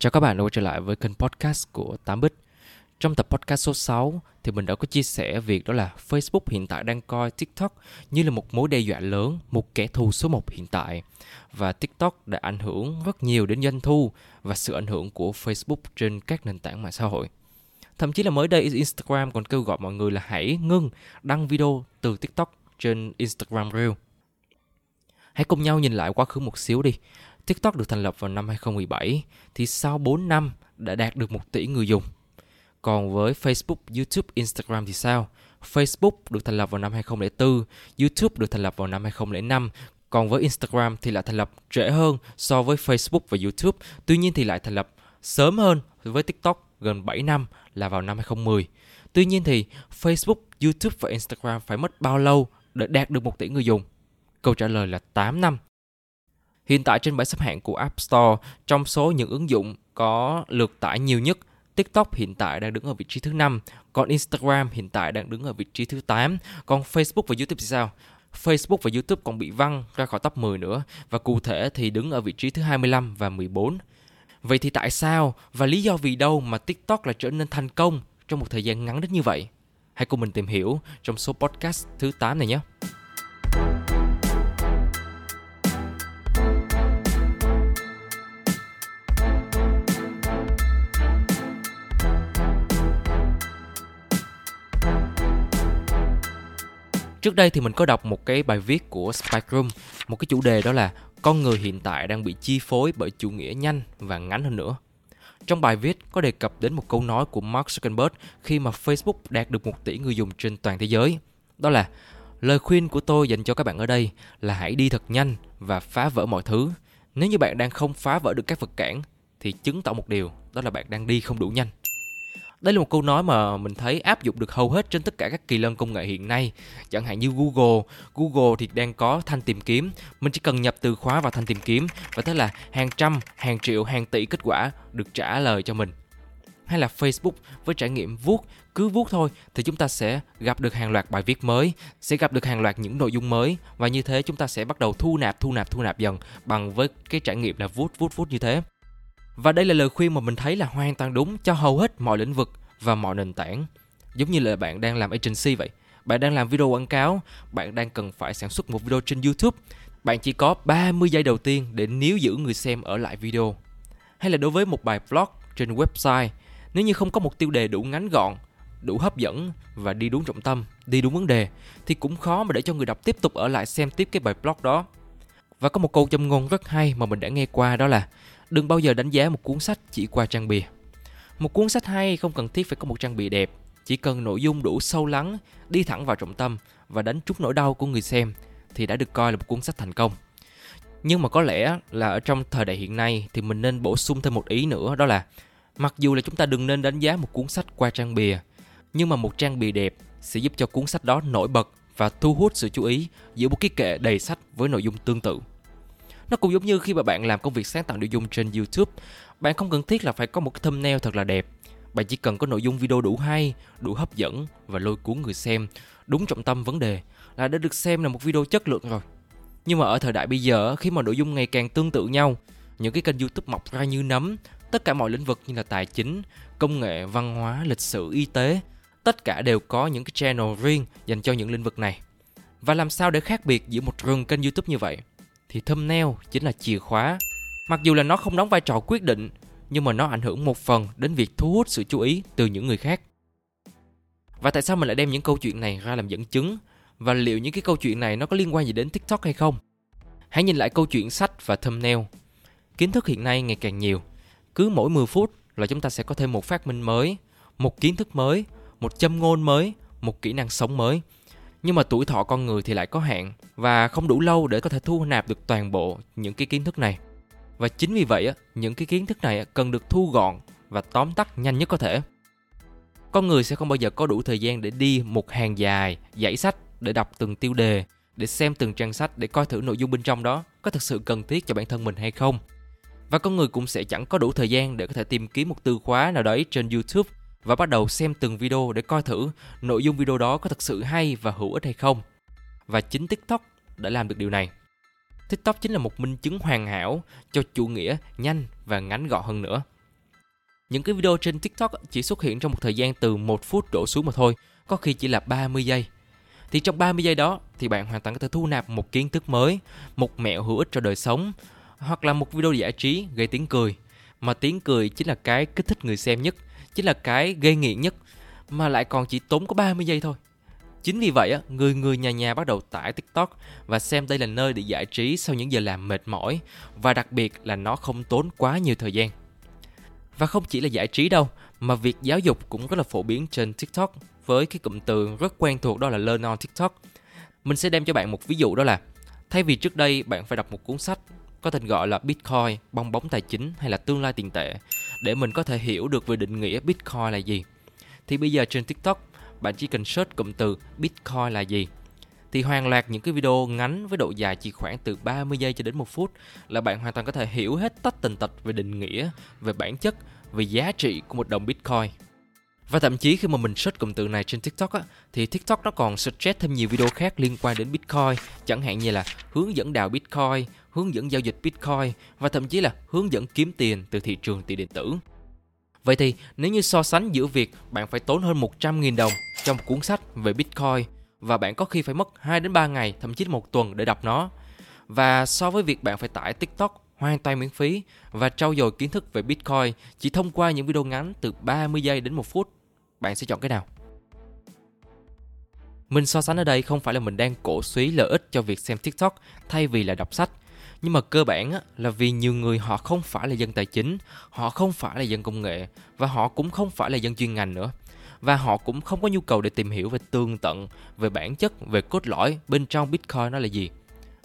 Chào các bạn đã quay trở lại với kênh podcast của 8bit. Trong tập podcast số 6 thì mình đã có chia sẻ việc đó là Facebook hiện tại đang coi TikTok như là một mối đe dọa lớn, một kẻ thù số 1 hiện tại. Và TikTok đã ảnh hưởng rất nhiều đến doanh thu và sự ảnh hưởng của Facebook trên các nền tảng mạng xã hội. Thậm chí là mới đây Instagram còn kêu gọi mọi người là hãy ngưng đăng video từ TikTok trên Instagram Reel. Hãy cùng nhau nhìn lại quá khứ một xíu đi. TikTok được thành lập vào năm 2017 thì sau 4 năm đã đạt được 1 tỷ người dùng. Còn với Facebook, YouTube, Instagram thì sao? Facebook được thành lập vào năm 2004, YouTube được thành lập vào năm 2005, còn với Instagram thì lại thành lập trễ hơn so với Facebook và YouTube, tuy nhiên thì lại thành lập sớm hơn với TikTok gần 7 năm là vào năm 2010. Tuy nhiên thì Facebook, YouTube và Instagram phải mất bao lâu để đạt được 1 tỷ người dùng? Câu trả lời là 8 năm. Hiện tại trên bảng xếp hạng của App Store, trong số những ứng dụng có lượt tải nhiều nhất, TikTok hiện tại đang đứng ở vị trí thứ 5, còn Instagram hiện tại đang đứng ở vị trí thứ 8, còn Facebook và YouTube thì sao? Facebook và YouTube còn bị văng ra khỏi top 10 nữa và cụ thể thì đứng ở vị trí thứ 25 và 14. Vậy thì tại sao và lý do vì đâu mà TikTok lại trở nên thành công trong một thời gian ngắn đến như vậy? Hãy cùng mình tìm hiểu trong số podcast thứ 8 này nhé. Trước đây thì mình có đọc một cái bài viết của Spike Room, một cái chủ đề đó là con người hiện tại đang bị chi phối bởi chủ nghĩa nhanh và ngắn hơn nữa. Trong bài viết có đề cập đến một câu nói của Mark Zuckerberg khi mà Facebook đạt được một tỷ người dùng trên toàn thế giới. Đó là lời khuyên của tôi dành cho các bạn ở đây là hãy đi thật nhanh và phá vỡ mọi thứ. Nếu như bạn đang không phá vỡ được các vật cản thì chứng tỏ một điều, đó là bạn đang đi không đủ nhanh. Đây là một câu nói mà mình thấy áp dụng được hầu hết trên tất cả các kỳ lân công nghệ hiện nay. Chẳng hạn như Google, Google thì đang có thanh tìm kiếm, mình chỉ cần nhập từ khóa vào thanh tìm kiếm và thế là hàng trăm, hàng triệu, hàng tỷ kết quả được trả lời cho mình. Hay là Facebook với trải nghiệm vuốt, cứ vuốt thôi thì chúng ta sẽ gặp được hàng loạt bài viết mới, sẽ gặp được hàng loạt những nội dung mới và như thế chúng ta sẽ bắt đầu thu nạp, thu nạp, thu nạp dần bằng với cái trải nghiệm là vuốt, vuốt, vuốt như thế. Và đây là lời khuyên mà mình thấy là hoàn toàn đúng cho hầu hết mọi lĩnh vực và mọi nền tảng. Giống như là bạn đang làm agency vậy. Bạn đang làm video quảng cáo, bạn đang cần phải sản xuất một video trên YouTube. Bạn chỉ có 30 giây đầu tiên để níu giữ người xem ở lại video. Hay là đối với một bài blog trên website, nếu như không có một tiêu đề đủ ngắn gọn, đủ hấp dẫn và đi đúng trọng tâm, đi đúng vấn đề thì cũng khó mà để cho người đọc tiếp tục ở lại xem tiếp cái bài blog đó. Và có một câu châm ngôn rất hay mà mình đã nghe qua đó là Đừng bao giờ đánh giá một cuốn sách chỉ qua trang bìa. Một cuốn sách hay không cần thiết phải có một trang bìa đẹp, chỉ cần nội dung đủ sâu lắng, đi thẳng vào trọng tâm và đánh trúng nỗi đau của người xem thì đã được coi là một cuốn sách thành công. Nhưng mà có lẽ là ở trong thời đại hiện nay thì mình nên bổ sung thêm một ý nữa đó là mặc dù là chúng ta đừng nên đánh giá một cuốn sách qua trang bìa, nhưng mà một trang bìa đẹp sẽ giúp cho cuốn sách đó nổi bật và thu hút sự chú ý giữa một cái kệ đầy sách với nội dung tương tự. Nó cũng giống như khi mà bạn làm công việc sáng tạo nội dung trên YouTube, bạn không cần thiết là phải có một cái thumbnail thật là đẹp. Bạn chỉ cần có nội dung video đủ hay, đủ hấp dẫn và lôi cuốn người xem, đúng trọng tâm vấn đề là đã được xem là một video chất lượng rồi. Nhưng mà ở thời đại bây giờ khi mà nội dung ngày càng tương tự nhau, những cái kênh YouTube mọc ra như nấm, tất cả mọi lĩnh vực như là tài chính, công nghệ, văn hóa, lịch sử, y tế, tất cả đều có những cái channel riêng dành cho những lĩnh vực này. Và làm sao để khác biệt giữa một rừng kênh YouTube như vậy? thì thumbnail chính là chìa khóa. Mặc dù là nó không đóng vai trò quyết định, nhưng mà nó ảnh hưởng một phần đến việc thu hút sự chú ý từ những người khác. Và tại sao mình lại đem những câu chuyện này ra làm dẫn chứng? Và liệu những cái câu chuyện này nó có liên quan gì đến TikTok hay không? Hãy nhìn lại câu chuyện sách và thumbnail. Kiến thức hiện nay ngày càng nhiều. Cứ mỗi 10 phút là chúng ta sẽ có thêm một phát minh mới, một kiến thức mới, một châm ngôn mới, một kỹ năng sống mới. Nhưng mà tuổi thọ con người thì lại có hạn và không đủ lâu để có thể thu nạp được toàn bộ những cái kiến thức này. Và chính vì vậy, những cái kiến thức này cần được thu gọn và tóm tắt nhanh nhất có thể. Con người sẽ không bao giờ có đủ thời gian để đi một hàng dài, dãy sách để đọc từng tiêu đề, để xem từng trang sách để coi thử nội dung bên trong đó có thực sự cần thiết cho bản thân mình hay không. Và con người cũng sẽ chẳng có đủ thời gian để có thể tìm kiếm một từ khóa nào đấy trên YouTube và bắt đầu xem từng video để coi thử nội dung video đó có thực sự hay và hữu ích hay không. Và chính TikTok đã làm được điều này. TikTok chính là một minh chứng hoàn hảo cho chủ nghĩa nhanh và ngắn gọn hơn nữa. Những cái video trên TikTok chỉ xuất hiện trong một thời gian từ 1 phút đổ xuống mà thôi, có khi chỉ là 30 giây. Thì trong 30 giây đó thì bạn hoàn toàn có thể thu nạp một kiến thức mới, một mẹo hữu ích cho đời sống, hoặc là một video giải trí gây tiếng cười. Mà tiếng cười chính là cái kích thích người xem nhất, chính là cái gây nghiện nhất, mà lại còn chỉ tốn có 30 giây thôi. Chính vì vậy, người người nhà nhà bắt đầu tải TikTok và xem đây là nơi để giải trí sau những giờ làm mệt mỏi và đặc biệt là nó không tốn quá nhiều thời gian. Và không chỉ là giải trí đâu, mà việc giáo dục cũng rất là phổ biến trên TikTok với cái cụm từ rất quen thuộc đó là Learn on TikTok. Mình sẽ đem cho bạn một ví dụ đó là thay vì trước đây bạn phải đọc một cuốn sách có tên gọi là Bitcoin, bong bóng tài chính hay là tương lai tiền tệ để mình có thể hiểu được về định nghĩa Bitcoin là gì. Thì bây giờ trên TikTok, bạn chỉ cần search cụm từ Bitcoin là gì thì hoàn loạt những cái video ngắn với độ dài chỉ khoảng từ 30 giây cho đến 1 phút là bạn hoàn toàn có thể hiểu hết tất tần tật về định nghĩa, về bản chất, về giá trị của một đồng Bitcoin. Và thậm chí khi mà mình search cụm từ này trên TikTok á, thì TikTok nó còn suggest thêm nhiều video khác liên quan đến Bitcoin, chẳng hạn như là hướng dẫn đào Bitcoin, hướng dẫn giao dịch Bitcoin và thậm chí là hướng dẫn kiếm tiền từ thị trường tiền điện tử. Vậy thì nếu như so sánh giữa việc bạn phải tốn hơn 100.000 đồng trong một cuốn sách về Bitcoin và bạn có khi phải mất 2 đến 3 ngày, thậm chí một tuần để đọc nó. Và so với việc bạn phải tải TikTok hoàn toàn miễn phí và trau dồi kiến thức về Bitcoin chỉ thông qua những video ngắn từ 30 giây đến 1 phút, bạn sẽ chọn cái nào? Mình so sánh ở đây không phải là mình đang cổ suý lợi ích cho việc xem TikTok thay vì là đọc sách. Nhưng mà cơ bản là vì nhiều người họ không phải là dân tài chính, họ không phải là dân công nghệ và họ cũng không phải là dân chuyên ngành nữa và họ cũng không có nhu cầu để tìm hiểu về tương tận, về bản chất, về cốt lõi bên trong Bitcoin nó là gì.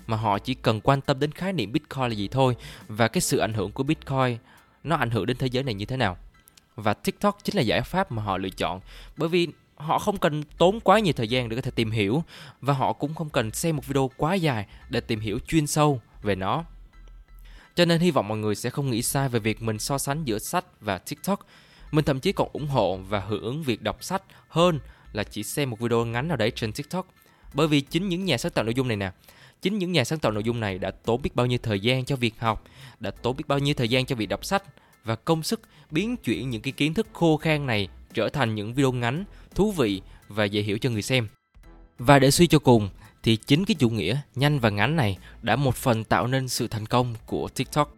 Mà họ chỉ cần quan tâm đến khái niệm Bitcoin là gì thôi và cái sự ảnh hưởng của Bitcoin nó ảnh hưởng đến thế giới này như thế nào. Và TikTok chính là giải pháp mà họ lựa chọn bởi vì họ không cần tốn quá nhiều thời gian để có thể tìm hiểu và họ cũng không cần xem một video quá dài để tìm hiểu chuyên sâu về nó. Cho nên hy vọng mọi người sẽ không nghĩ sai về việc mình so sánh giữa sách và TikTok mình thậm chí còn ủng hộ và hưởng ứng việc đọc sách hơn là chỉ xem một video ngắn nào đấy trên TikTok. Bởi vì chính những nhà sáng tạo nội dung này nè, chính những nhà sáng tạo nội dung này đã tốn biết bao nhiêu thời gian cho việc học, đã tốn biết bao nhiêu thời gian cho việc đọc sách và công sức biến chuyển những cái kiến thức khô khan này trở thành những video ngắn, thú vị và dễ hiểu cho người xem. Và để suy cho cùng thì chính cái chủ nghĩa nhanh và ngắn này đã một phần tạo nên sự thành công của TikTok.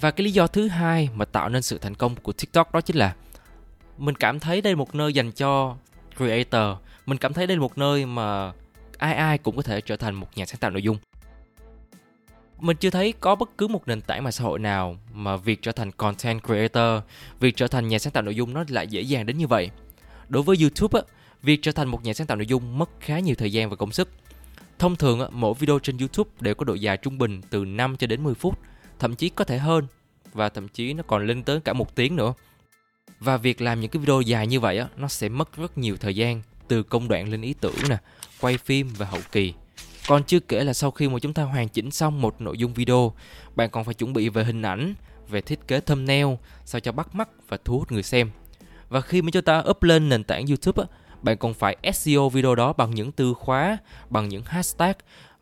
Và cái lý do thứ hai mà tạo nên sự thành công của TikTok đó chính là mình cảm thấy đây là một nơi dành cho creator, mình cảm thấy đây là một nơi mà ai ai cũng có thể trở thành một nhà sáng tạo nội dung. Mình chưa thấy có bất cứ một nền tảng mạng xã hội nào mà việc trở thành content creator, việc trở thành nhà sáng tạo nội dung nó lại dễ dàng đến như vậy. Đối với YouTube, việc trở thành một nhà sáng tạo nội dung mất khá nhiều thời gian và công sức. Thông thường, mỗi video trên YouTube đều có độ dài trung bình từ 5 cho đến 10 phút thậm chí có thể hơn và thậm chí nó còn lên tới cả một tiếng nữa và việc làm những cái video dài như vậy á, nó sẽ mất rất nhiều thời gian từ công đoạn lên ý tưởng nè, quay phim và hậu kỳ còn chưa kể là sau khi mà chúng ta hoàn chỉnh xong một nội dung video, bạn còn phải chuẩn bị về hình ảnh, về thiết kế thumbnail, sao cho bắt mắt và thu hút người xem và khi mà chúng ta up lên nền tảng youtube á, bạn còn phải SEO video đó bằng những từ khóa, bằng những hashtag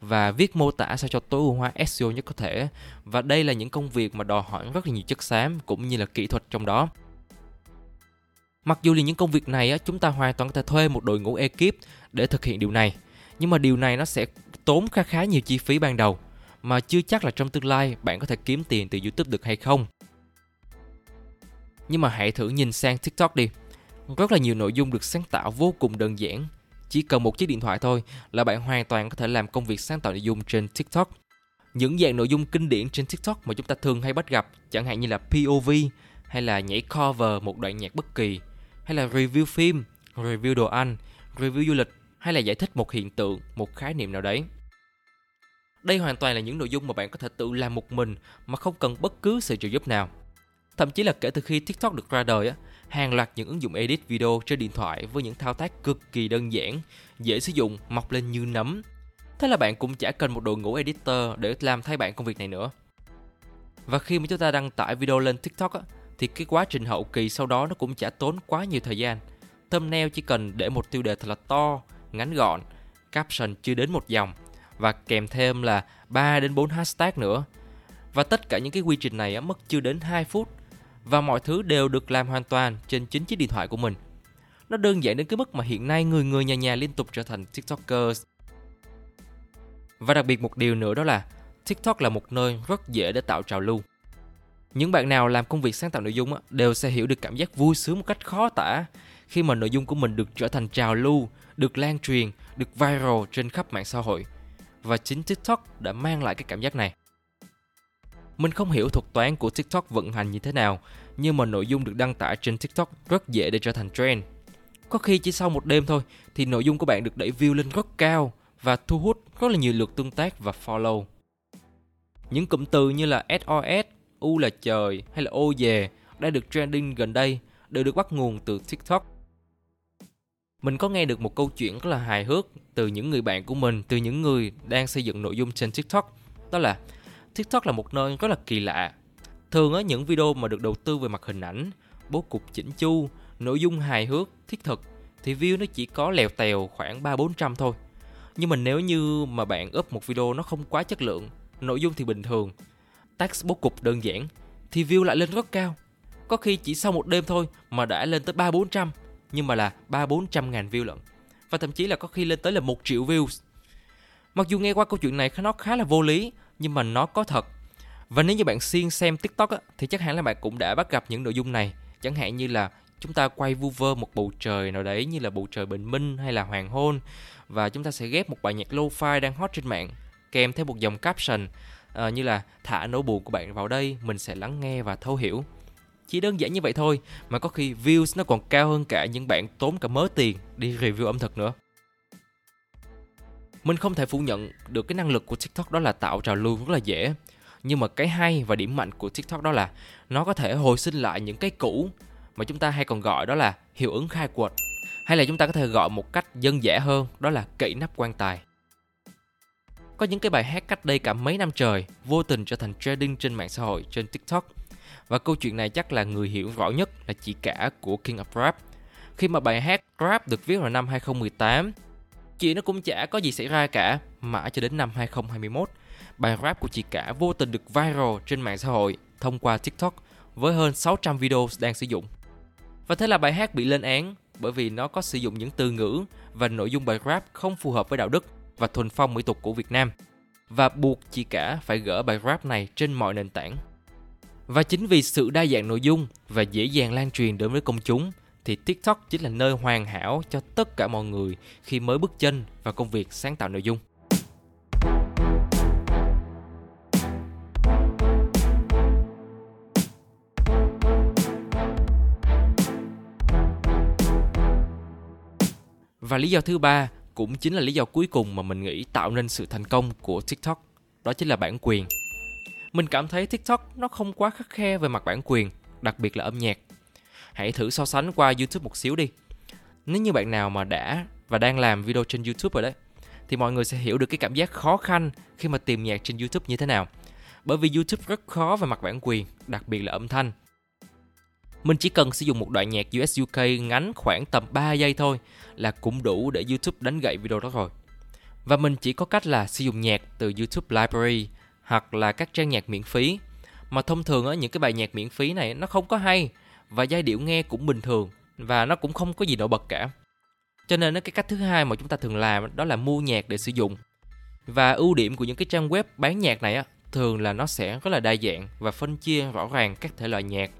và viết mô tả sao cho tối ưu hóa SEO nhất có thể. Và đây là những công việc mà đòi hỏi rất là nhiều chất xám cũng như là kỹ thuật trong đó. Mặc dù là những công việc này chúng ta hoàn toàn có thể thuê một đội ngũ ekip để thực hiện điều này, nhưng mà điều này nó sẽ tốn khá khá nhiều chi phí ban đầu mà chưa chắc là trong tương lai bạn có thể kiếm tiền từ YouTube được hay không. Nhưng mà hãy thử nhìn sang TikTok đi. Rất là nhiều nội dung được sáng tạo vô cùng đơn giản chỉ cần một chiếc điện thoại thôi là bạn hoàn toàn có thể làm công việc sáng tạo nội dung trên TikTok. những dạng nội dung kinh điển trên TikTok mà chúng ta thường hay bắt gặp, chẳng hạn như là POV hay là nhảy cover một đoạn nhạc bất kỳ, hay là review phim, review đồ ăn, review du lịch hay là giải thích một hiện tượng, một khái niệm nào đấy. Đây hoàn toàn là những nội dung mà bạn có thể tự làm một mình mà không cần bất cứ sự trợ giúp nào. Thậm chí là kể từ khi TikTok được ra đời hàng loạt những ứng dụng edit video trên điện thoại với những thao tác cực kỳ đơn giản, dễ sử dụng, mọc lên như nấm. Thế là bạn cũng chả cần một đội ngũ editor để làm thay bạn công việc này nữa. Và khi mà chúng ta đăng tải video lên TikTok á, thì cái quá trình hậu kỳ sau đó nó cũng chả tốn quá nhiều thời gian. Thumbnail chỉ cần để một tiêu đề thật là to, ngắn gọn, caption chưa đến một dòng và kèm thêm là 3 đến 4 hashtag nữa. Và tất cả những cái quy trình này mất chưa đến 2 phút và mọi thứ đều được làm hoàn toàn trên chính chiếc điện thoại của mình. Nó đơn giản đến cái mức mà hiện nay người người nhà nhà liên tục trở thành TikTokers. Và đặc biệt một điều nữa đó là TikTok là một nơi rất dễ để tạo trào lưu. Những bạn nào làm công việc sáng tạo nội dung á, đều sẽ hiểu được cảm giác vui sướng một cách khó tả khi mà nội dung của mình được trở thành trào lưu, được lan truyền, được viral trên khắp mạng xã hội. Và chính TikTok đã mang lại cái cảm giác này. Mình không hiểu thuật toán của TikTok vận hành như thế nào, nhưng mà nội dung được đăng tải trên TikTok rất dễ để trở thành trend. Có khi chỉ sau một đêm thôi thì nội dung của bạn được đẩy view lên rất cao và thu hút rất là nhiều lượt tương tác và follow. Những cụm từ như là SOS, U là trời hay là ô về đã được trending gần đây đều được bắt nguồn từ TikTok. Mình có nghe được một câu chuyện rất là hài hước từ những người bạn của mình, từ những người đang xây dựng nội dung trên TikTok. Đó là TikTok là một nơi rất là kỳ lạ. Thường ở những video mà được đầu tư về mặt hình ảnh, bố cục chỉnh chu, nội dung hài hước, thiết thực thì view nó chỉ có lèo tèo khoảng 3-400 thôi. Nhưng mà nếu như mà bạn up một video nó không quá chất lượng, nội dung thì bình thường, Tax bố cục đơn giản thì view lại lên rất cao. Có khi chỉ sau một đêm thôi mà đã lên tới 3-400 nhưng mà là 3-400 ngàn view lận. Và thậm chí là có khi lên tới là 1 triệu views. Mặc dù nghe qua câu chuyện này nó khá là vô lý nhưng mà nó có thật. Và nếu như bạn xuyên xem TikTok á, thì chắc hẳn là bạn cũng đã bắt gặp những nội dung này. Chẳng hạn như là chúng ta quay vu vơ một bầu trời nào đấy như là bầu trời bình minh hay là hoàng hôn và chúng ta sẽ ghép một bài nhạc lo-fi đang hot trên mạng kèm theo một dòng caption uh, như là thả nỗi buồn của bạn vào đây mình sẽ lắng nghe và thấu hiểu chỉ đơn giản như vậy thôi mà có khi views nó còn cao hơn cả những bạn tốn cả mớ tiền đi review ẩm thực nữa mình không thể phủ nhận được cái năng lực của TikTok đó là tạo trào lưu rất là dễ. Nhưng mà cái hay và điểm mạnh của TikTok đó là nó có thể hồi sinh lại những cái cũ mà chúng ta hay còn gọi đó là hiệu ứng khai quật. Hay là chúng ta có thể gọi một cách dân dã hơn đó là cậy nắp quan tài. Có những cái bài hát cách đây cả mấy năm trời vô tình trở thành trending trên mạng xã hội trên TikTok. Và câu chuyện này chắc là người hiểu rõ nhất là chị cả của King of Rap. Khi mà bài hát Rap được viết vào năm 2018 chị nó cũng chả có gì xảy ra cả, mãi cho đến năm 2021, bài rap của chị cả vô tình được viral trên mạng xã hội thông qua TikTok với hơn 600 video đang sử dụng. Và thế là bài hát bị lên án bởi vì nó có sử dụng những từ ngữ và nội dung bài rap không phù hợp với đạo đức và thuần phong mỹ tục của Việt Nam và buộc chị cả phải gỡ bài rap này trên mọi nền tảng. Và chính vì sự đa dạng nội dung và dễ dàng lan truyền đến với công chúng, thì TikTok chính là nơi hoàn hảo cho tất cả mọi người khi mới bước chân vào công việc sáng tạo nội dung. Và lý do thứ ba cũng chính là lý do cuối cùng mà mình nghĩ tạo nên sự thành công của TikTok, đó chính là bản quyền. Mình cảm thấy TikTok nó không quá khắc khe về mặt bản quyền, đặc biệt là âm nhạc hãy thử so sánh qua YouTube một xíu đi. Nếu như bạn nào mà đã và đang làm video trên YouTube rồi đấy, thì mọi người sẽ hiểu được cái cảm giác khó khăn khi mà tìm nhạc trên YouTube như thế nào. Bởi vì YouTube rất khó về mặt bản quyền, đặc biệt là âm thanh. Mình chỉ cần sử dụng một đoạn nhạc US UK ngắn khoảng tầm 3 giây thôi là cũng đủ để YouTube đánh gậy video đó rồi. Và mình chỉ có cách là sử dụng nhạc từ YouTube Library hoặc là các trang nhạc miễn phí. Mà thông thường ở những cái bài nhạc miễn phí này nó không có hay và giai điệu nghe cũng bình thường và nó cũng không có gì nổi bật cả. Cho nên cái cách thứ hai mà chúng ta thường làm đó là mua nhạc để sử dụng. Và ưu điểm của những cái trang web bán nhạc này á thường là nó sẽ rất là đa dạng và phân chia rõ ràng các thể loại nhạc,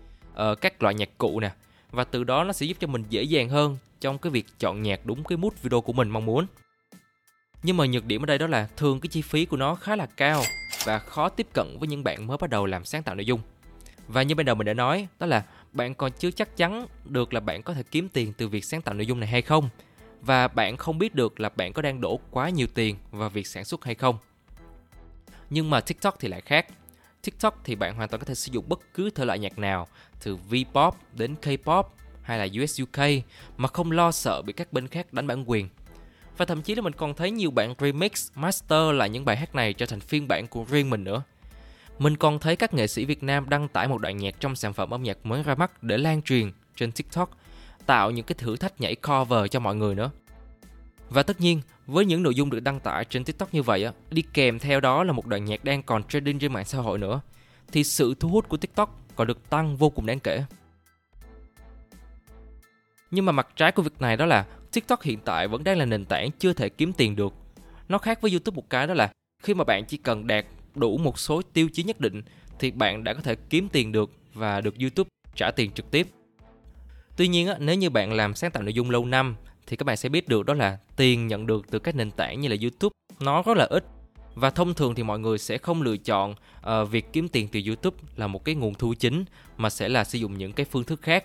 uh, các loại nhạc cụ nè và từ đó nó sẽ giúp cho mình dễ dàng hơn trong cái việc chọn nhạc đúng cái mood video của mình mong muốn. Nhưng mà nhược điểm ở đây đó là thường cái chi phí của nó khá là cao và khó tiếp cận với những bạn mới bắt đầu làm sáng tạo nội dung. Và như ban đầu mình đã nói, đó là bạn còn chưa chắc chắn được là bạn có thể kiếm tiền từ việc sáng tạo nội dung này hay không và bạn không biết được là bạn có đang đổ quá nhiều tiền vào việc sản xuất hay không. Nhưng mà TikTok thì lại khác. TikTok thì bạn hoàn toàn có thể sử dụng bất cứ thể loại nhạc nào, từ V-pop đến K-pop hay là US UK mà không lo sợ bị các bên khác đánh bản quyền. Và thậm chí là mình còn thấy nhiều bạn remix, master lại những bài hát này trở thành phiên bản của riêng mình nữa. Mình còn thấy các nghệ sĩ Việt Nam đăng tải một đoạn nhạc trong sản phẩm âm nhạc mới ra mắt để lan truyền trên TikTok, tạo những cái thử thách nhảy cover cho mọi người nữa. Và tất nhiên, với những nội dung được đăng tải trên TikTok như vậy, đi kèm theo đó là một đoạn nhạc đang còn trending trên mạng xã hội nữa, thì sự thu hút của TikTok còn được tăng vô cùng đáng kể. Nhưng mà mặt trái của việc này đó là TikTok hiện tại vẫn đang là nền tảng chưa thể kiếm tiền được. Nó khác với YouTube một cái đó là khi mà bạn chỉ cần đạt đủ một số tiêu chí nhất định thì bạn đã có thể kiếm tiền được và được YouTube trả tiền trực tiếp. Tuy nhiên nếu như bạn làm sáng tạo nội dung lâu năm thì các bạn sẽ biết được đó là tiền nhận được từ các nền tảng như là YouTube. Nó rất là ít. Và thông thường thì mọi người sẽ không lựa chọn uh, việc kiếm tiền từ YouTube là một cái nguồn thu chính mà sẽ là sử dụng những cái phương thức khác.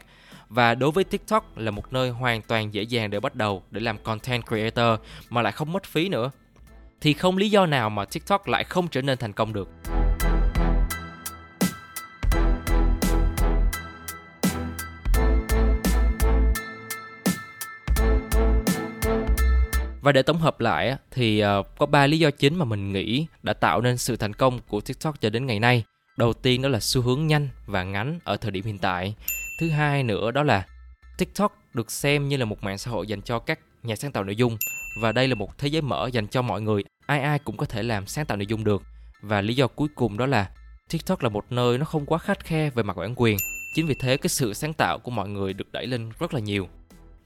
Và đối với TikTok là một nơi hoàn toàn dễ dàng để bắt đầu để làm content creator mà lại không mất phí nữa. Thì không lý do nào mà TikTok lại không trở nên thành công được. Và để tổng hợp lại thì ờ, có ba lý do chính mà mình nghĩ đã tạo nên sự thành công của TikTok cho đến ngày nay. Đầu tiên đó là xu hướng nhanh và ngắn ở thời điểm hiện tại. Thứ hai nữa đó là TikTok được xem như là một mạng xã hội dành cho các nhà sáng tạo nội dung và đây là một thế giới mở dành cho mọi người, ai ai cũng có thể làm sáng tạo nội dung được. Và lý do cuối cùng đó là TikTok là một nơi nó không quá khắt khe về mặt bản quyền. Chính vì thế cái sự sáng tạo của mọi người được đẩy lên rất là nhiều.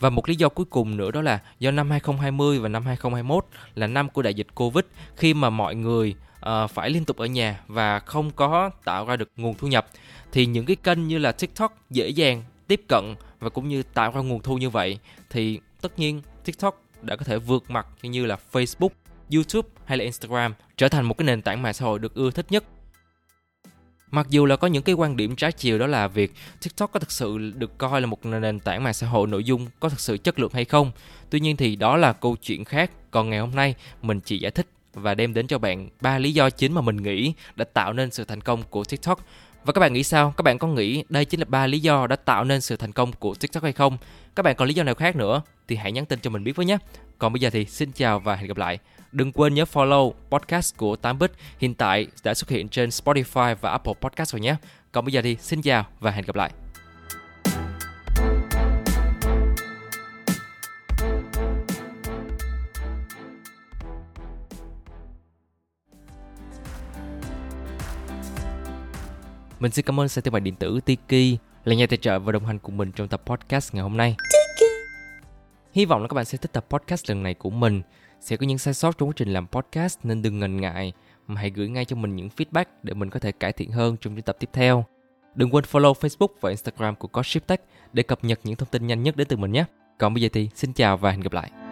Và một lý do cuối cùng nữa đó là do năm 2020 và năm 2021 là năm của đại dịch Covid khi mà mọi người uh, phải liên tục ở nhà và không có tạo ra được nguồn thu nhập thì những cái kênh như là TikTok dễ dàng tiếp cận và cũng như tạo ra nguồn thu như vậy. Thì tất nhiên TikTok đã có thể vượt mặt như là Facebook, YouTube hay là Instagram trở thành một cái nền tảng mạng xã hội được ưa thích nhất. Mặc dù là có những cái quan điểm trái chiều đó là việc TikTok có thực sự được coi là một nền tảng mạng xã hội nội dung có thực sự chất lượng hay không. Tuy nhiên thì đó là câu chuyện khác. Còn ngày hôm nay, mình chỉ giải thích và đem đến cho bạn ba lý do chính mà mình nghĩ đã tạo nên sự thành công của TikTok. Và các bạn nghĩ sao? Các bạn có nghĩ đây chính là ba lý do đã tạo nên sự thành công của TikTok hay không? Các bạn còn lý do nào khác nữa thì hãy nhắn tin cho mình biết với nhé. Còn bây giờ thì xin chào và hẹn gặp lại. Đừng quên nhớ follow podcast của 8bit hiện tại đã xuất hiện trên Spotify và Apple Podcast rồi nhé. Còn bây giờ thì xin chào và hẹn gặp lại. Mình xin cảm ơn sàn thương mại điện tử Tiki là nhà tài trợ và đồng hành cùng mình trong tập podcast ngày hôm nay. Hy vọng là các bạn sẽ thích tập podcast lần này của mình. Sẽ có những sai sót trong quá trình làm podcast, nên đừng ngần ngại mà hãy gửi ngay cho mình những feedback để mình có thể cải thiện hơn trong những tập tiếp theo. Đừng quên follow Facebook và Instagram của Godship Tech để cập nhật những thông tin nhanh nhất đến từ mình nhé. Còn bây giờ thì xin chào và hẹn gặp lại.